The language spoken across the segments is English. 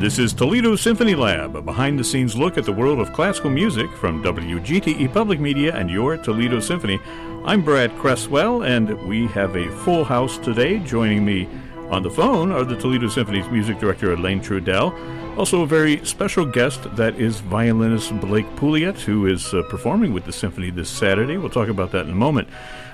This is Toledo Symphony Lab, a behind the scenes look at the world of classical music from WGTE Public Media and your Toledo Symphony. I'm Brad Cresswell, and we have a full house today. Joining me on the phone are the Toledo Symphony's music director, Alain Trudel. Also, a very special guest that is violinist Blake Pouliot, who is uh, performing with the symphony this Saturday. We'll talk about that in a moment.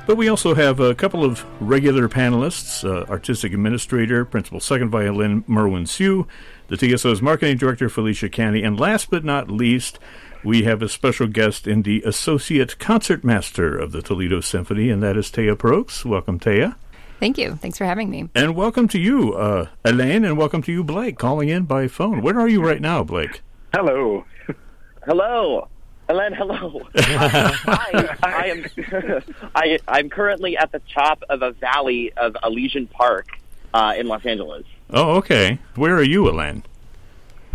But we also have a couple of regular panelists uh, artistic administrator, principal second violin Merwin Siu, the TSO's marketing director Felicia Canny, and last but not least, we have a special guest in the associate concertmaster of the Toledo Symphony, and that is Taya Prokes. Welcome, Taya. Thank you. Thanks for having me. And welcome to you, uh, Alain, and welcome to you, Blake, calling in by phone. Where are you right now, Blake? Hello. Hello. Alain, hello. Hi. I am. I, I'm currently at the top of a valley of Elysian Park uh, in Los Angeles. Oh, okay. Where are you, Alain?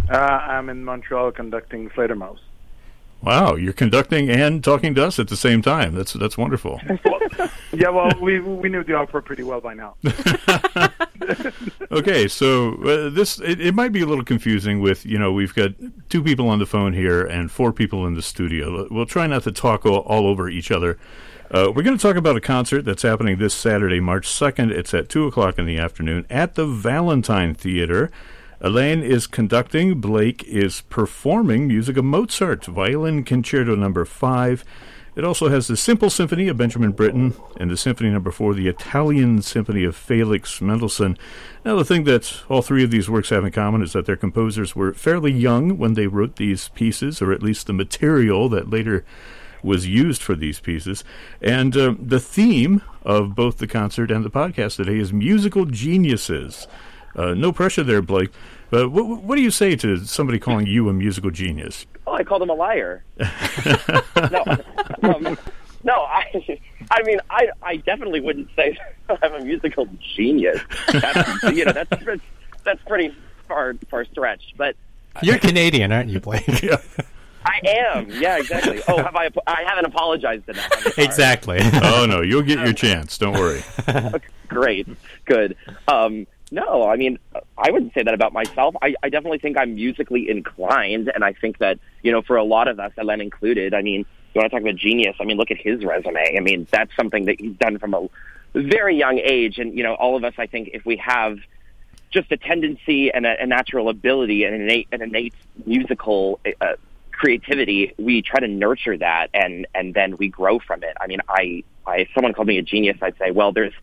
Uh, I'm in Montreal conducting Fledermaus. Wow, you're conducting and talking to us at the same time. That's that's wonderful. Yeah, well, we we knew the opera pretty well by now. okay, so uh, this it, it might be a little confusing with you know we've got two people on the phone here and four people in the studio. We'll try not to talk all, all over each other. Uh, we're going to talk about a concert that's happening this Saturday, March 2nd. It's at 2 o'clock in the afternoon at the Valentine Theater. Elaine is conducting, Blake is performing music of Mozart, Violin Concerto Number 5. It also has the Simple Symphony of Benjamin Britten and the Symphony Number 4, the Italian Symphony of Felix Mendelssohn. Now, the thing that all three of these works have in common is that their composers were fairly young when they wrote these pieces, or at least the material that later was used for these pieces. And uh, the theme of both the concert and the podcast today is musical geniuses. Uh, no pressure there, Blake. But what, what do you say to somebody calling you a musical genius? Oh, I call them a liar. no, um, no, I, I mean, I, I definitely wouldn't say I'm a musical genius. That's, you know, that's that's pretty far far stretched. But you're Canadian, aren't you, Blake? yeah. I am. Yeah, exactly. Oh, have I? I haven't apologized enough. Exactly. oh no, you'll get your chance. Don't worry. Great. Good. Um, no, I mean, I wouldn't say that about myself. I, I definitely think I'm musically inclined, and I think that you know, for a lot of us, Alain included. I mean, you want to talk about genius? I mean, look at his resume. I mean, that's something that he's done from a very young age, and you know, all of us, I think, if we have just a tendency and a, a natural ability and an innate, an innate musical uh, creativity, we try to nurture that, and and then we grow from it. I mean, I, I if someone called me a genius, I'd say, well, there's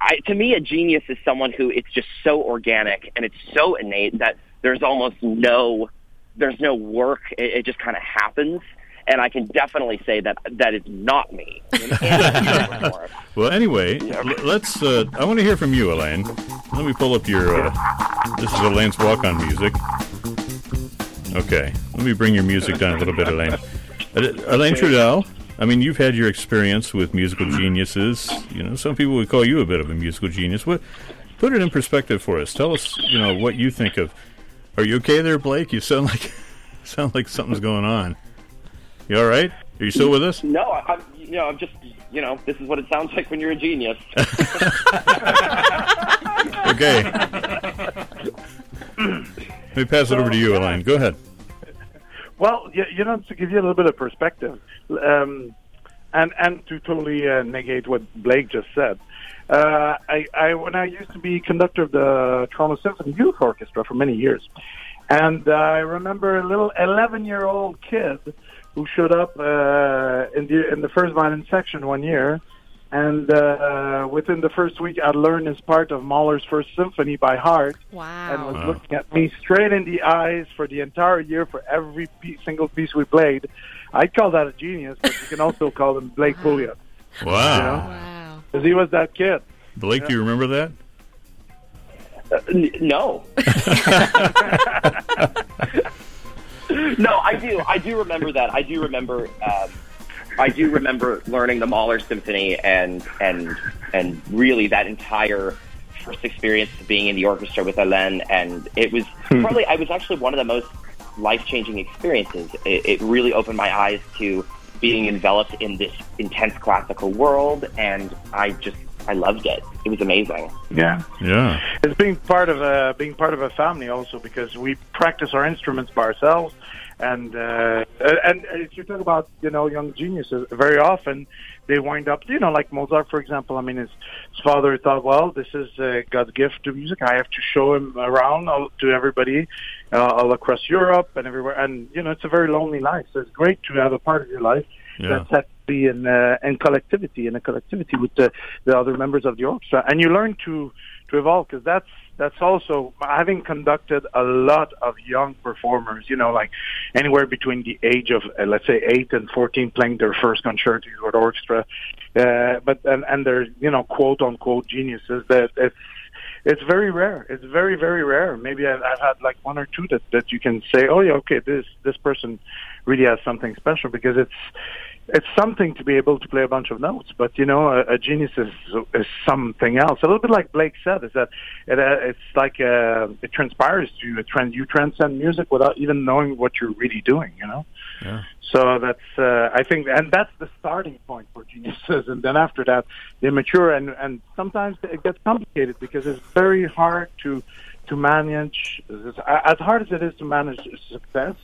I, to me, a genius is someone who it's just so organic and it's so innate that there's almost no, there's no work. It, it just kind of happens. And I can definitely say that that is not me. well, anyway, let's. Uh, I want to hear from you, Alain. Let me pull up your. Uh, this is Alain's walk-on music. Okay, let me bring your music down a little bit, Alain. Uh, Alain Trudel. I mean, you've had your experience with musical geniuses. You know, some people would call you a bit of a musical genius. What? Put it in perspective for us. Tell us, you know, what you think of. Are you okay there, Blake? You sound like sound like something's going on. You all right? Are you still with us? No, I'm. You know, I'm just. You know, this is what it sounds like when you're a genius. okay. Let me pass it over to you, Alain. Go ahead. Well, you, you know, to give you a little bit of perspective, um, and and to totally uh, negate what Blake just said, uh, I, I when I used to be conductor of the Toronto Symphony Youth Orchestra for many years, and uh, I remember a little eleven-year-old kid who showed up uh, in the in the first violin section one year, and uh, within the first week, I learned his part of Mahler's First Symphony by heart. Wow! And was Wow. looking at me straight in the eyes for the entire year for every piece, single piece we played. I'd call that a genius, but you can also call him Blake Pouliot Wow. Wow. because he was that kid. Blake, do you remember that? Uh, n- no. no, I do. I do remember that. I do remember. Um, I do remember learning the Mahler Symphony and and and really that entire first experience of being in the orchestra with Alain, and it was hmm. probably I was actually one of the most life changing experiences. It, it really opened my eyes to being enveloped in this intense classical world, and I just I loved it. It was amazing. Yeah, Yeah. it's being part of a being part of a family also because we practice our instruments by ourselves, and uh, and if you talk about you know young geniuses, very often they wind up you know like Mozart for example. I mean his, his father thought, well, this is uh, God's gift to music. I have to show him around all, to everybody uh, all across Europe and everywhere, and you know it's a very lonely life. So it's great to have a part of your life Yeah. that's to be in uh, in collectivity in a collectivity with the, the other members of the orchestra, and you learn to to evolve because that's that's also having conducted a lot of young performers. You know, like anywhere between the age of uh, let's say eight and fourteen, playing their first concertos with orchestra, uh, but and and they're you know quote unquote geniuses. That it's it's very rare. It's very very rare. Maybe I've, I've had like one or two that that you can say, oh yeah, okay, this this person really has something special because it's it's something to be able to play a bunch of notes, but you know, a, a genius is is something else. A little bit like Blake said, is that it, uh, it's like uh, it transpires to you. It trans- you transcend music without even knowing what you're really doing. You know. Yeah. So that's uh, I think, and that's the starting point for geniuses, and then after that they mature, and and sometimes it gets complicated because it's very hard to to manage. As hard as it is to manage success,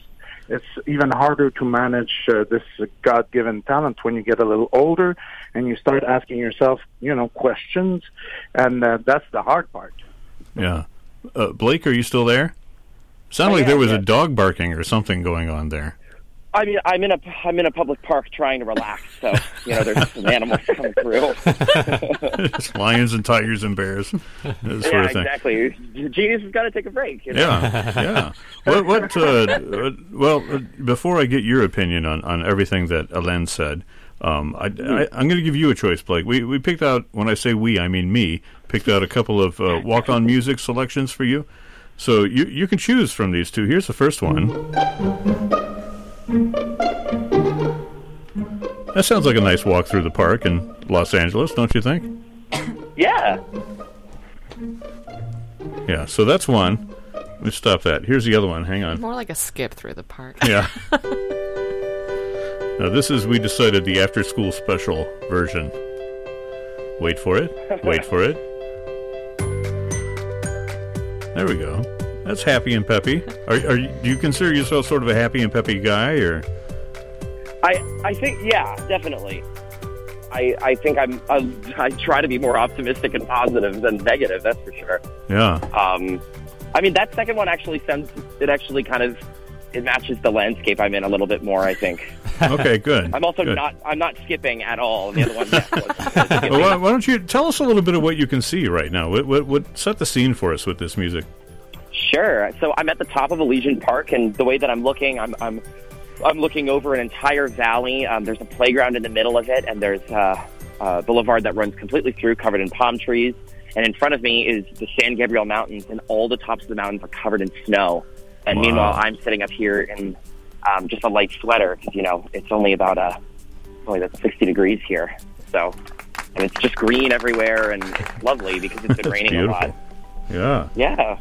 it's even harder to manage uh, this God-given talent when you get a little older and you start asking yourself, you know, questions, and uh, that's the hard part. Yeah. Uh, Blake, are you still there? Sounded I like there am, was a dog barking or something going on there. I mean, I'm in a I'm in a public park trying to relax, so you know there's some animals coming through. Lions and tigers and bears, that sort yeah, of thing. exactly. Genius has got to take a break. You know? Yeah, yeah. What? What? Uh, well, uh, before I get your opinion on, on everything that Alain said, um, I, I, I'm going to give you a choice, Blake. We we picked out. When I say we, I mean me. Picked out a couple of uh, walk on music selections for you. So you you can choose from these two. Here's the first one. That sounds like a nice walk through the park in Los Angeles, don't you think? Yeah. Yeah. So that's one. Let me stop that. Here's the other one. Hang on. More like a skip through the park. Yeah. now this is we decided the after school special version. Wait for it. Wait for it. There we go. That's happy and peppy. Are, are you, do you consider yourself sort of a happy and peppy guy, or I I think yeah, definitely. I I think I'm, I'm I try to be more optimistic and positive than negative. That's for sure. yeah? Um, I mean that second one actually sounds it actually kind of it matches the landscape I'm in a little bit more. I think. Okay, good. I'm also Good. not I'm not skipping at all. The other one was. Well, why, why don't you tell us a little bit of what you can see right now? What, what, what set the scene for us with this music? Sure. So I'm at the top of Elysian Park, and the way that I'm looking, I'm I'm, I'm looking over an entire valley. Um, there's a playground in the middle of it, and there's uh, a boulevard that runs completely through, covered in palm trees. And in front of me is the San Gabriel Mountains, and all the tops of the mountains are covered in snow. And Wow. meanwhile, I'm sitting up here in um, just a light sweater because you know it's only about uh, only about 60 degrees here. So, and it's just green everywhere and it's lovely because it's been raining a lot. Yeah, Yeah.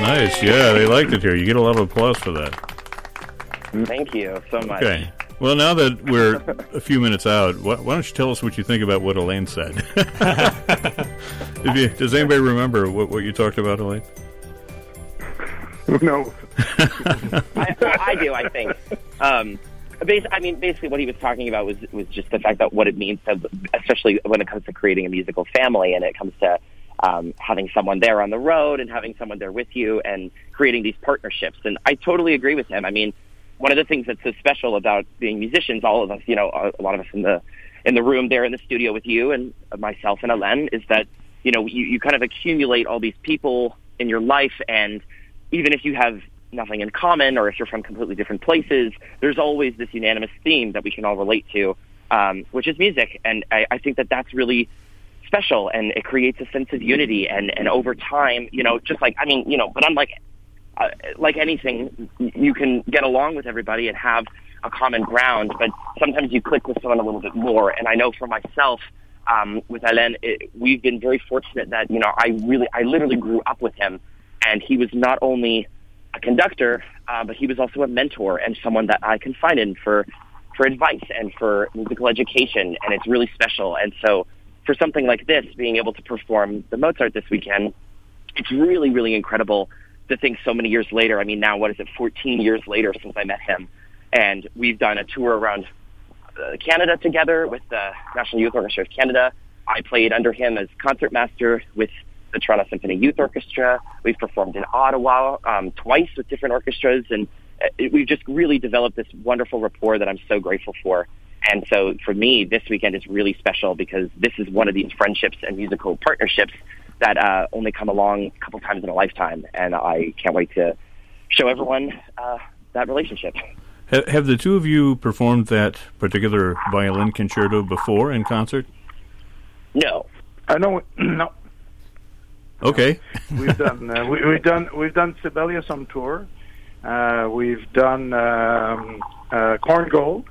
nice. Yeah, they liked it here. You get a lot of applause for that. Thank you so much. Okay. Well, now that we're a few minutes out, why, why don't you tell us what you think about what Alain said? You, does anybody remember what, what you talked about, Alain? no. I, I do. I think. Um, bas- I mean, basically, what he was talking about was was just the fact that what it means, to, especially when it comes to creating a musical family, and it comes to um, having someone there on the road and having someone there with you, and creating these partnerships. And I totally agree with him. I mean, one of the things that's so special about being musicians, all of us, you know, a, lot of us in the in the room there in the studio with you and myself and Alain, is that you know you, you kind of accumulate all these people in your life, and even if you have nothing in common or if you're from completely different places, there's always this unanimous theme that we can all relate to, um, which is music. And I, I think that that's really special and it creates a sense of unity. And, and over time, you know, just like, I mean, you know, but unlike, uh, like anything, you can get along with everybody and have a common ground, but sometimes you click with someone a little bit more. And I know for myself, um, with Alain, it, we've been very fortunate that, you know, I really, I literally grew up with him and he was not only a conductor, uh, but he was also a mentor and someone that I confide in for for advice and for musical education, and it's really special. And so, for something like this, being able to perform the Mozart this weekend, it's really, really incredible to think so many years later. I mean, now what is it, 14 years later since I met him, and we've done a tour around uh, Canada together with the National Youth Orchestra of Canada. I played under him as concertmaster with the Toronto Symphony Youth Orchestra. We've performed in Ottawa um, twice with different orchestras, and uh, we've just really developed this wonderful rapport that I'm so grateful for. And so for me, this weekend is really special because this is one of these friendships and musical partnerships that uh, only come along a couple times in a lifetime, and I can't wait to show everyone uh, that relationship. Have, have the two of you performed that particular violin concerto before in concert? No, I know. No, Okay. we've done uh, we, we've done we've done Sibelius on tour. Uh, we've done um, uh, Korngold,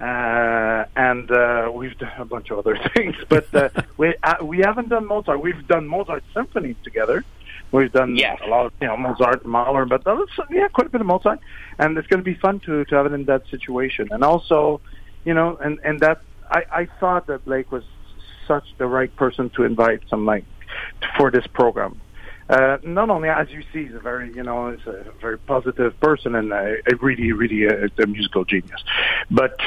uh, and uh, we've done a bunch of other things. But uh, we uh, we haven't done Mozart. We've done Mozart symphonies together. We've done Yes. a lot of you know Mozart, and Mahler, but uh, yeah, quite a bit of Mozart, and it's going to be fun to to have it in that situation. And also, you know, and and that I I thought that Blake was such the right person to invite some like for this program. Uh, not only as you see, he's a very you know he's a very positive person and a, a really really a, a musical genius, but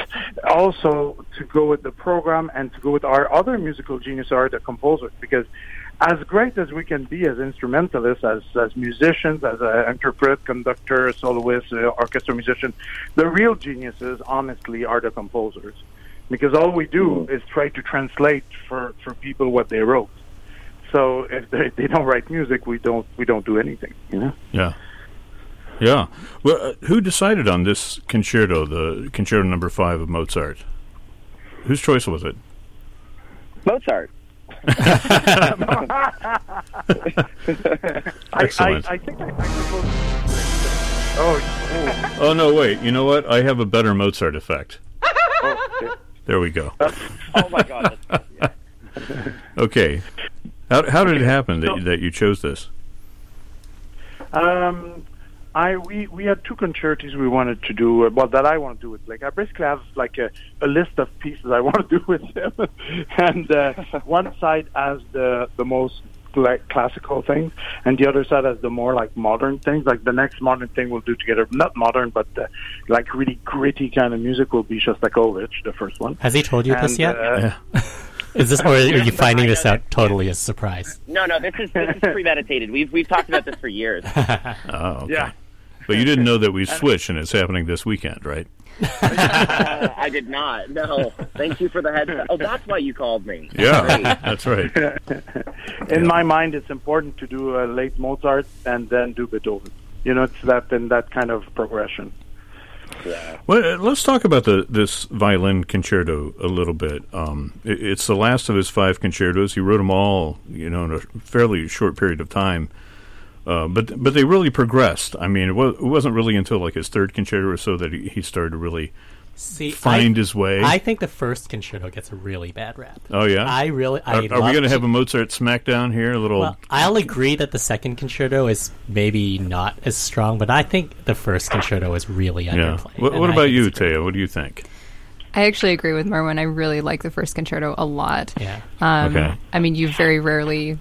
also to go with the program and to go with our other musical genius are the composers because as great as we can be as instrumentalists, as as musicians, as an interpret, conductor, soloist, uh, orchestra musician, the real geniuses, honestly, are the composers, because all we do is try to translate for for people what they wrote. So if they, they don't write music, we don't we don't do anything. You know. Yeah. Yeah. Well, uh, who decided on this concerto, the concerto number five of Mozart? Whose choice was it? Mozart. Excellent. I, I, I think I, I suppose. Oh, Oh no, wait. You know what? I have a better Mozart effect. oh, okay. There we go. Oh my God. Okay. How how did it happen that you, that you chose this? Um, I we we had two concertos we wanted to do. Uh, well, that I want to do with Blake. I basically have like a, a list of pieces I want to do with him, and uh, one side has the the most like classical things, and the other side has the more like modern things. Like the next modern thing we'll do together, not modern, but uh, like really gritty kind of music will be Shostakovich, the first one. Has he told you this yet? uh, Is this, or are you finding this out totally as a surprise? No, no, this is this is premeditated. We've we've talked about this for years. Oh, okay. Yeah. But you didn't know that we switched and it's happening this weekend, right? Uh, I did not. No. Thank you for the heads. up. Oh, that's why you called me. Yeah, that's right. in my mind, it's important to do a late Mozart and then do Beethoven. You know, it's that in that kind of progression. Well, uh, let's talk about the this violin concerto a little bit. Um, it, it's the last of his five concertos. He wrote them all, you know, in a fairly short period of time. Uh, but but they really progressed. I mean, it, was, wasn't really until like his third concerto or so that he, he started to really See, find I, his way. I think the first concerto gets a really bad rap. oh yeah, I really. I are, are we going to have a Mozart smackdown here? A little. Well, I'll agree that the second concerto is maybe not as strong, but I think the first concerto is really yeah. underplayed. What, what about you, it's. Taya? What do you think? I actually agree with Merwin. I really like the first concerto a lot. Yeah. Um, Okay. I mean, you very rarely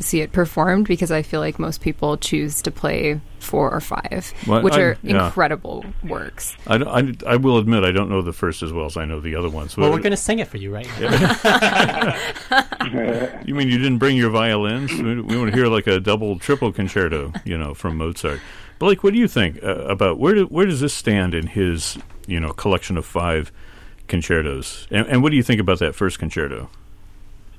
see it performed because I feel like most people choose to play four or five, Well, which I- are yeah. incredible works. I, I, I will admit I don't know the first as well as I know the other ones. Well, But- we're going to sing it for you right now. You mean you didn't bring your violins? We, we want to hear like a double, triple concerto, you know, from Mozart. Blake, what do you think uh, about where do, where does this stand in his you know collection of five concertos? And, and what do you think about that first concerto?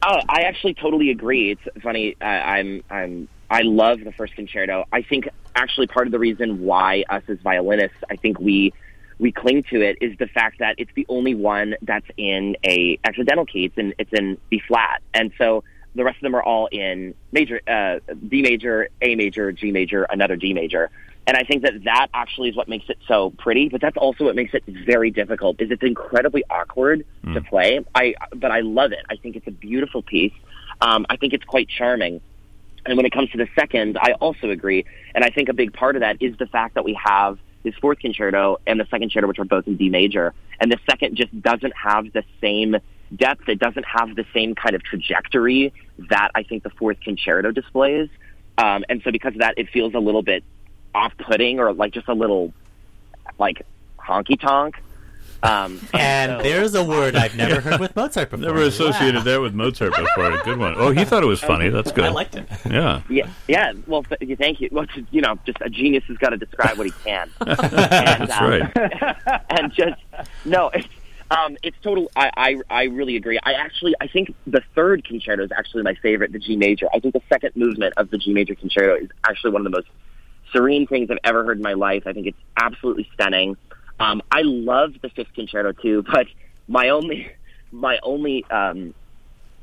Oh, I actually totally agree. It's funny. I, I'm I'm I love the first concerto. I think actually part of the reason why us as violinists, I think we we cling to it is the fact that it's the only one that's in a accidental key. It's in it's in B flat, and so the rest of them are all in major, uh, D major, A major, G major, another D major. And I think that that actually is what makes it so pretty, but that's also what makes it very difficult. Is it's incredibly awkward to play. I but I love it. I think it's a beautiful piece. Um, I think it's quite charming. And when it comes to the second, I also agree. And I think a big part of that is the fact that we have his fourth concerto and the second concerto, which are both in D major. And the second just doesn't have the same depth. It doesn't have the same kind of trajectory that I think the fourth concerto displays. Um, and so because of that, it feels a little bit off-putting or like just a little like honky tonk. Um, And there's a word I've never heard with Mozart before. Never associated that with Mozart before. A Good one. Oh, he thought it was funny. That's good. I liked it. Yeah. yeah, yeah. Well, th- thank you. Well, you know, just a genius has got to describe what he can. and, That's um, right. and just no, it's um, it's total. I, I I really agree. I actually I think the third concerto is actually my favorite, the G major. I think the second movement of the G major concerto is actually one of the most serene things I've ever heard in my life. I think it's absolutely stunning. Um, I love the fifth concerto too, but my only my only um,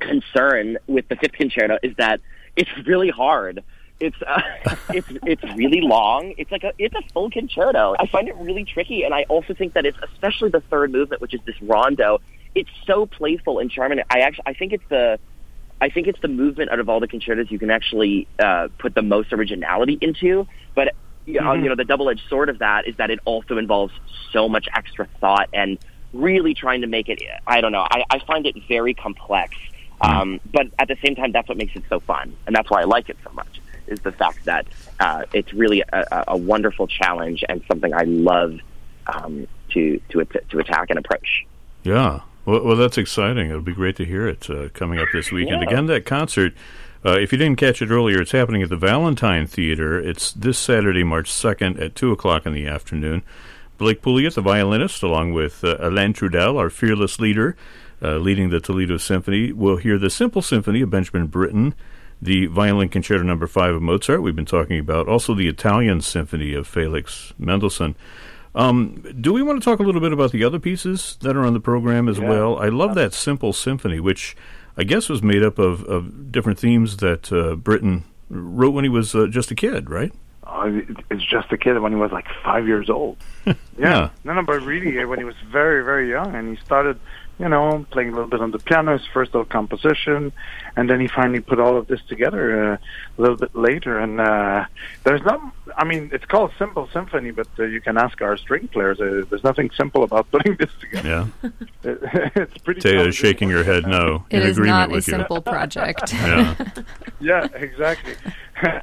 concern with the fifth concerto is that it's really hard. It's uh, it's it's really long. It's like a it's a full concerto. I find it really tricky, and I also think that it's especially the third movement, which is this rondo. It's so playful and charming. I actually I think it's the I think it's the movement out of all the concertos you can actually uh, put the most originality into. But you know, you know, the double-edged sword of that is that it also involves so much extra thought and really trying to make it. I don't know. I, I find it very complex. Um, but at the same time, that's what makes it so fun, and that's why I like it so much. Is the fact that uh, it's really a, a- wonderful challenge and something I love um, to to to attack and approach. Yeah. Well, well, that's exciting. It'll be great to hear it uh, coming up this weekend. Yeah. Again, that concert, uh, if you didn't catch it earlier, it's happening at the Valentine Theater. It's this Saturday, March 2nd at 2 o'clock in the afternoon. Blake Pouliot, the violinist, along with uh, Alain Trudel, our fearless leader, uh, leading the Toledo Symphony, will hear the Simple Symphony of Benjamin Britten, the Violin Concerto Number 5 of Mozart, we've been talking about, also the Italian Symphony of Felix Mendelssohn. Um, do we want to talk a little bit about the other pieces that are on the program as Yeah. well? I love that simple symphony, which I guess was made up of, of different themes that uh, Britten wrote when he was uh, just a kid, right? Oh, it's just a kid when he was like five years old. yeah. Yeah. No, no, but really, uh, when he was very, very young, and he started, you know, playing a little bit on the piano, his first little composition, and then he finally put all of this together uh, a little bit later. And uh, there's not, I mean, it's called Simple Symphony, but uh, you can ask our string players. Uh, there's nothing simple about putting this together. Yeah. it's pretty. Taya is shaking her head no It in is agreement not a with you. simple project. Yeah. yeah, exactly.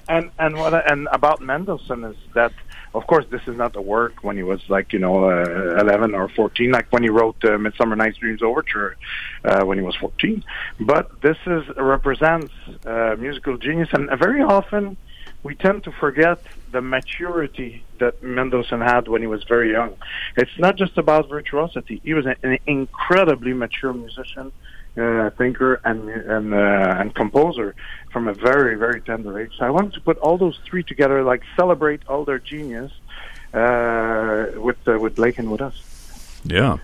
and and what I, and about Mendelssohn is that, of course, this is not the work when he was like you know uh, eleven or fourteen, like when he wrote uh, Midsummer Night's Dreams Overture uh, when he was fourteen. But this is represents uh, musical genius, and very often we tend to forget the maturity that Mendelssohn had when he was very young. It's not just about virtuosity; he was an incredibly mature musician uh, thinker and and uh, and composer from a very very tender age. So I wanted to put all those three together, like celebrate all their genius uh, with uh, with Blake and with us. Yeah.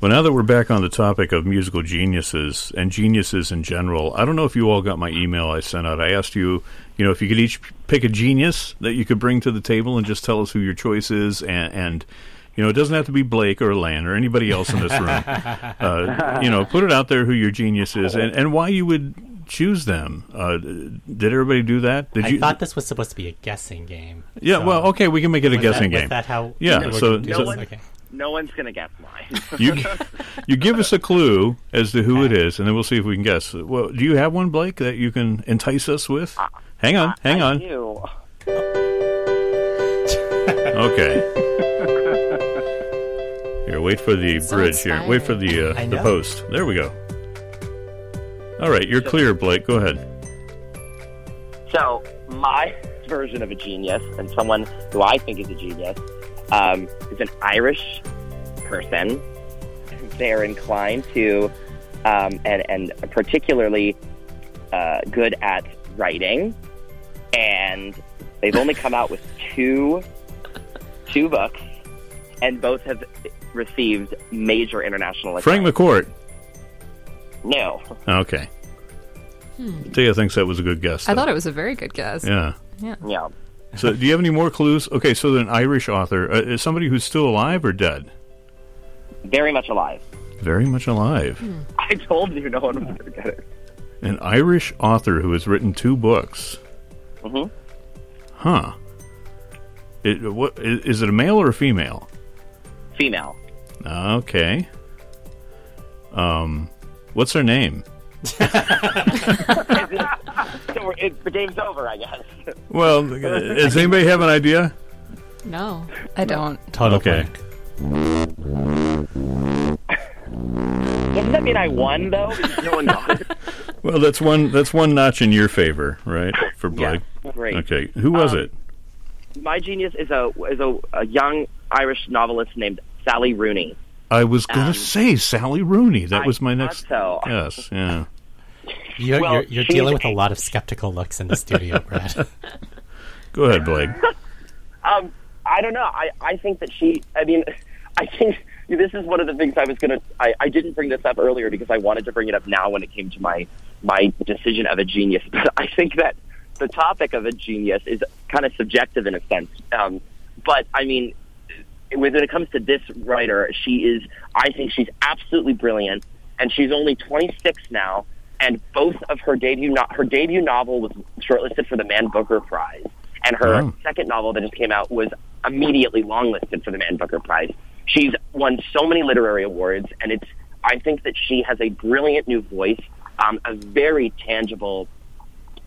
Well, now that we're back on the topic of musical geniuses and geniuses in general, I don't know if you all got my email I sent out. I asked you, you know, if you could each pick a genius that you could bring to the table and just tell us who your choice is, and, and you know, it doesn't have to be Blake or Lan or anybody else in this room. uh, you know, put it out there who your genius is and, and why you would choose them. Uh, did everybody do that? Did I you? thought this was supposed to be a guessing game. yeah. So, well, okay, we can make it a guessing that, was game. that how? Yeah, so- gonna do so- one- okay. No one's gonna guess mine. you you give us a clue as to who it is, and then we'll see if we can guess. Well, do you have one, Blake, that you can entice us with? Hang on, hang I on. do. Okay. Here, wait for the So bridge. Here, wait for the uh, the know. post. There we go. All right, you're clear, Blake. Go ahead. So my version of a genius, and someone who I think is a genius, um, is an Irish person. They're inclined to, um, and and particularly uh, good at writing, and they've only come out with two two books, and both have received major international. Frank acclaim. McCourt. No, Okay. Taya thinks that was a good guess. I thought it was a very good guess. Yeah. yeah. Yeah. So, do you have any more clues? Okay, so an Irish author uh, is somebody who's still alive or dead? Very much alive. Very much alive. I told you no one was going to get it. An Irish author who has written two books. Mhm. Huh. It, what, is, is it a male or a female? Female. Okay. Um, What's her name? so we're, the game's over, I guess. Well, does anybody have an idea? No. I don't. Total Okay. blank. Doesn't that mean I won though? Because no one got. Well, that's one. That's one notch in your favor, right? For Blake. Yeah, great. Okay. Who was Um, it? My genius is a is a, a young Irish novelist named Sally Rooney. I was going to um, say Sally Rooney. That I was my next. so. Yes. Yeah. You're, Well, you're, you're dealing with a a- lot of skeptical looks in the studio, Brad. Go ahead, Blake. Um, I don't know. I, I think that she. I mean, I think this is one of the things I was gonna. I, I didn't bring this up earlier because I wanted to bring it up now when it came to my my decision of a genius. But I think that the topic of a genius is kind of subjective in a sense. Um, but I mean, when it comes to this writer, she is. I think she's absolutely brilliant, and she's only 26 now. And both of her debut no- her debut novel was shortlisted for the Man Booker Prize, and her Oh. second novel that just came out was immediately longlisted for the Man Booker Prize. She's won so many literary awards, and it's. I think that she has a brilliant new voice, um, a very tangible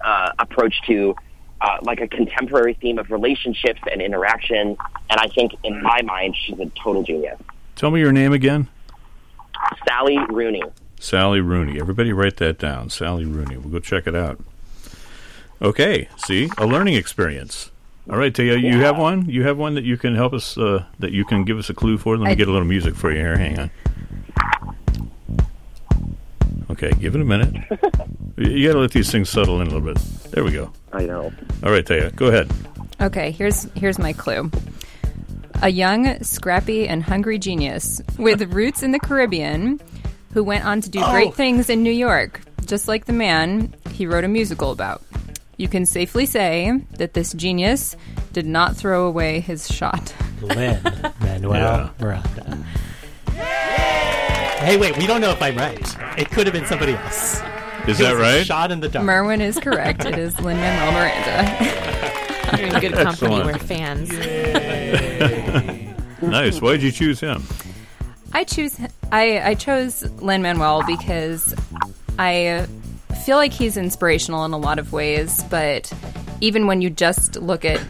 uh, approach to uh, like a contemporary theme of relationships and interaction. And I think, in my mind, she's a total genius. Tell me your name again. Sally Rooney. Sally Rooney. Everybody write that down. Sally Rooney. We'll go check it out. Okay. See, a learning experience. All right, Taya, you have one. You have one that you can help us. Uh, that you can give us a clue for. Let me I- get a little music for you here. Hang on. Okay, give it a minute. you got to let these things settle in a little bit. There we go. I know. All right, Taya, go ahead. Okay, here's here's my clue. A young, scrappy, and hungry genius with roots in the Caribbean who went on to do great oh. things in New York, just like the man he wrote a musical about. You can safely say that this genius did not throw away his shot. Lin Manuel Yeah. Miranda. Hey, wait, we don't know if I'm right. It could have been somebody else. Is that right? Shot in the dark. Merwin is correct. It is Lin Manuel Miranda. You're in good company. Excellent. We're fans. Nice. Why did you choose him? I choose. I I chose Lin Manuel because I feel like he's inspirational in a lot of ways. But even when you just look at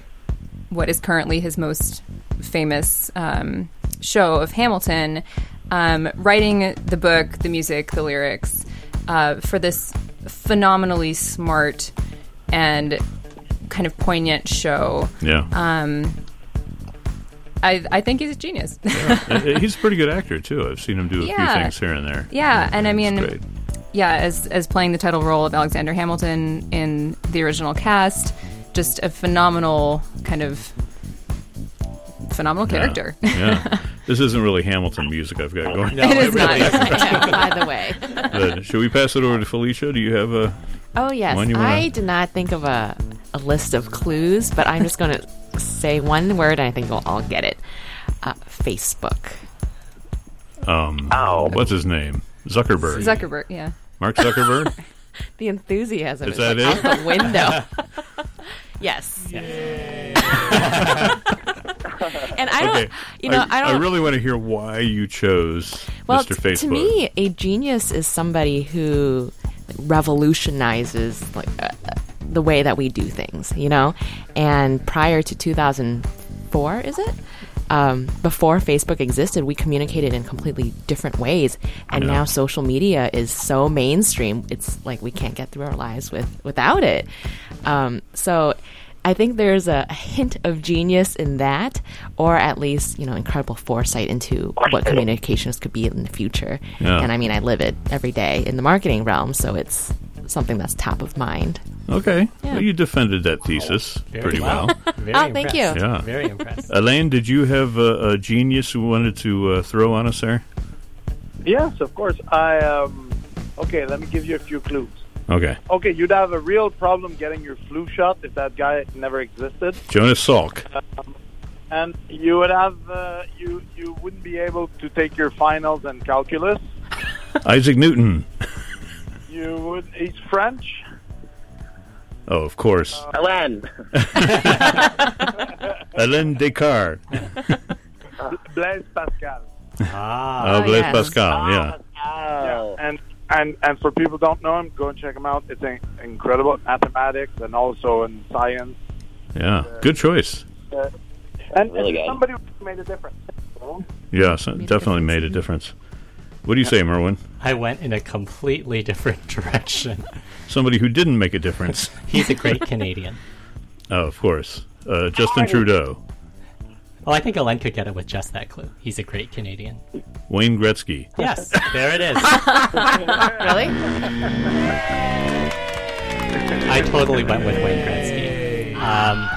what is currently his most famous um, show of Hamilton, um, writing the book, the music, the lyrics uh, for this phenomenally smart and kind of poignant show. Yeah, I, I think he's a genius. Uh, he's a pretty good actor too. I've seen him do a few things here and there. Yeah, and I mean, great. yeah, as as playing the title role of Alexander Hamilton in the original cast, just a phenomenal kind of phenomenal character. yeah, this isn't really Hamilton music I've got going. No, It is really not. isn't. By the way. But should we pass it over to Felicia? Do you have a? Oh yes, One you wanna- I did not think of a, a list of clues, but I'm just going to say one word, and I think we'll all get it. Uh, Facebook. Um, Oh. what's his name? Zuckerberg. Zuckerberg, yeah. Mark Zuckerberg. The enthusiasm Is is, that like it? out the window. yes. And I don't, okay. you know, I, don't. I really want to hear why you chose well, Mr. t- Facebook. to me, a genius is somebody who revolutionizes like uh, the way that we do things. You know, and prior to 2004, is it? Um, before Facebook existed, we communicated in completely different ways, and now social media is so mainstream. It's like we can't get through our lives with without it. Um, so, I think there's a, a hint of genius in that, or at least you know incredible foresight into what communications could be in the future. Yeah. And I mean, I live it every day in the marketing realm, so it's something that's top of mind. okay, Yeah. well, you defended that thesis Very pretty well. Very Oh, thank you. Yeah. Very impressed. Alain, did you have a, a genius who wanted to uh, throw on us there? Yes, of course. I um. Okay, let me give you a few clues. Okay, Okay, you'd have a real problem getting your flu shot if that guy never existed, Jonas Salk. and you would have uh, you you wouldn't be able to take your finals and calculus. Isaac Newton. You would. He's French. Oh, of course. Helen. Alain Descartes. Blaise Pascal. Ah. Oh, Oh, Blaise yes. Pascal. Yeah. Oh. And and and for people who don't know him, go and check him out. It's in, incredible mathematics and also in science. Yeah, good choice. Uh, and, Really and somebody made a difference. you know? Yeah, Made a definitely difference. made a difference. What do you say, Merwin? I went in a completely different direction. Somebody who didn't make a difference. He's a great Canadian. Oh, of course. Uh, Justin Trudeau, Oh, I think Alain could get it with just that clue. He's a great Canadian. Wayne Gretzky. Yes, there it is. Really? I totally went with Wayne Gretzky. Um,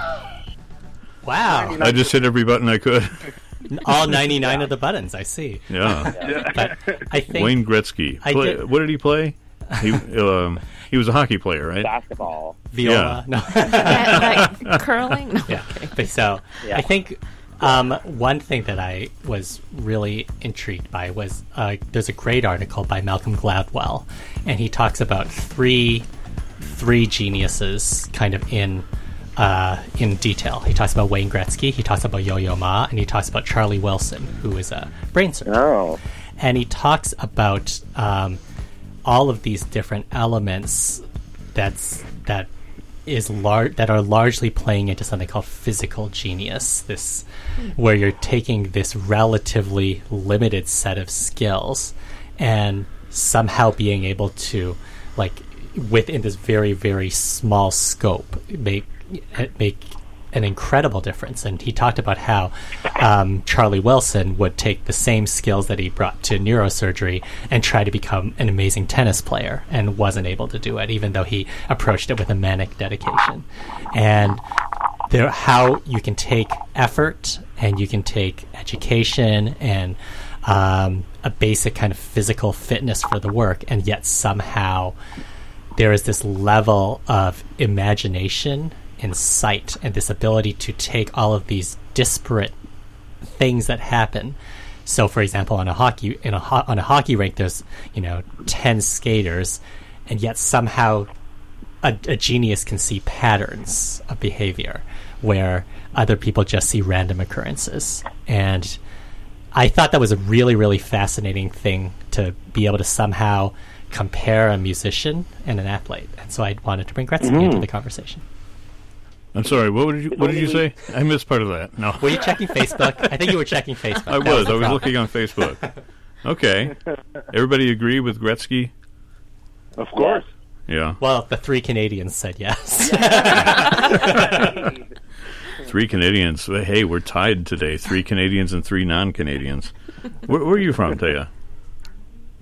wow, I just hit every button I could. all 99 of the buttons. I see. Yeah, But I think Wayne Gretzky. I Play- did- What did he play? He um, he was a hockey player, right? Basketball. viola. No. Yeah, like curling? No. yeah. But so Yeah. I think um, one thing that I was really intrigued by was uh, there's a great article by Malcolm Gladwell, and he talks about three three geniuses kind of in uh, in detail. He talks about Wayne Gretzky, he talks about Yo-Yo Ma, and he talks about Charlie Wilson, who is a brain surgeon Oh. and he talks about um, all of these different elements that's that is lar- that are largely playing into something called physical genius this where you're taking this relatively limited set of skills and somehow being able to like within this very very small scope make make an incredible difference. And he talked about how um, Charlie Wilson would take the same skills that he brought to neurosurgery and try to become an amazing tennis player and wasn't able to do it, even though he approached it with a manic dedication. And there, how you can take effort and you can take education and um, a basic kind of physical fitness for the work, and yet somehow there is this level of imagination and sight and this ability to take all of these disparate things that happen. So, for example, on a hockey in a ho- on a hockey rink, there's you know ten skaters, and yet somehow a, a genius can see patterns of behavior where other people just see random occurrences. And I thought that was a really, really fascinating thing to be able to somehow compare a musician and an athlete. And so I wanted to bring Gretzky into mm. the conversation. I'm sorry. What did you What did you say? I missed part of that. No, Were you checking Facebook? I think you were checking Facebook. I That was. the I was problem. looking on Facebook. Okay. Everybody agree with Gretzky? Of course. Yeah. Well, the three Canadians said yes. Three Canadians. Hey, we're tied today. Three Canadians and three non-Canadians. Where, where are you from, Taya?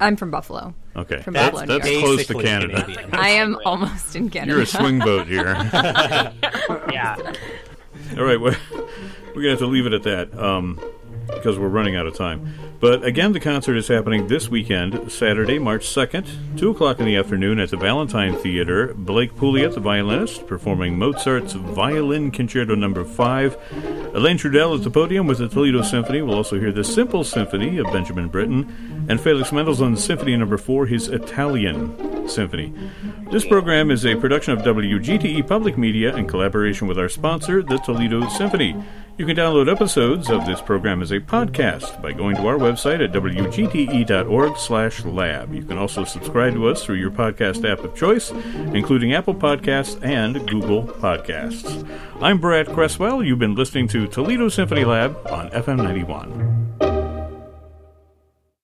I'm from Buffalo. Okay, From that's, Buffalo, that's New York. close to Canada. Canadian. I am almost in Canada. You're a swing boat here. Yeah. All right, we're, we're gonna have to leave it at that um, because we're running out of time. But again, the concert is happening this weekend, Saturday, March second, two o'clock in the afternoon at the Valentine Theater. Blake Pouliot, the violinist, performing Mozart's Violin Concerto Number Five. Alain Trudel at the podium with the Toledo Symphony. We'll also hear the Simple Symphony of Benjamin Britten and Felix Mendelssohn's Symphony Number Four, his Italian Symphony. This program is a production of WGTE Public Media in collaboration with our sponsor, the Toledo Symphony. You can download episodes of this program as a podcast by going to our website at wgte.org/lab. You can also subscribe to us through your podcast app of choice, including Apple Podcasts and Google Podcasts. I'm Brad Cresswell. You've been listening to Toledo Symphony Lab on FM 91.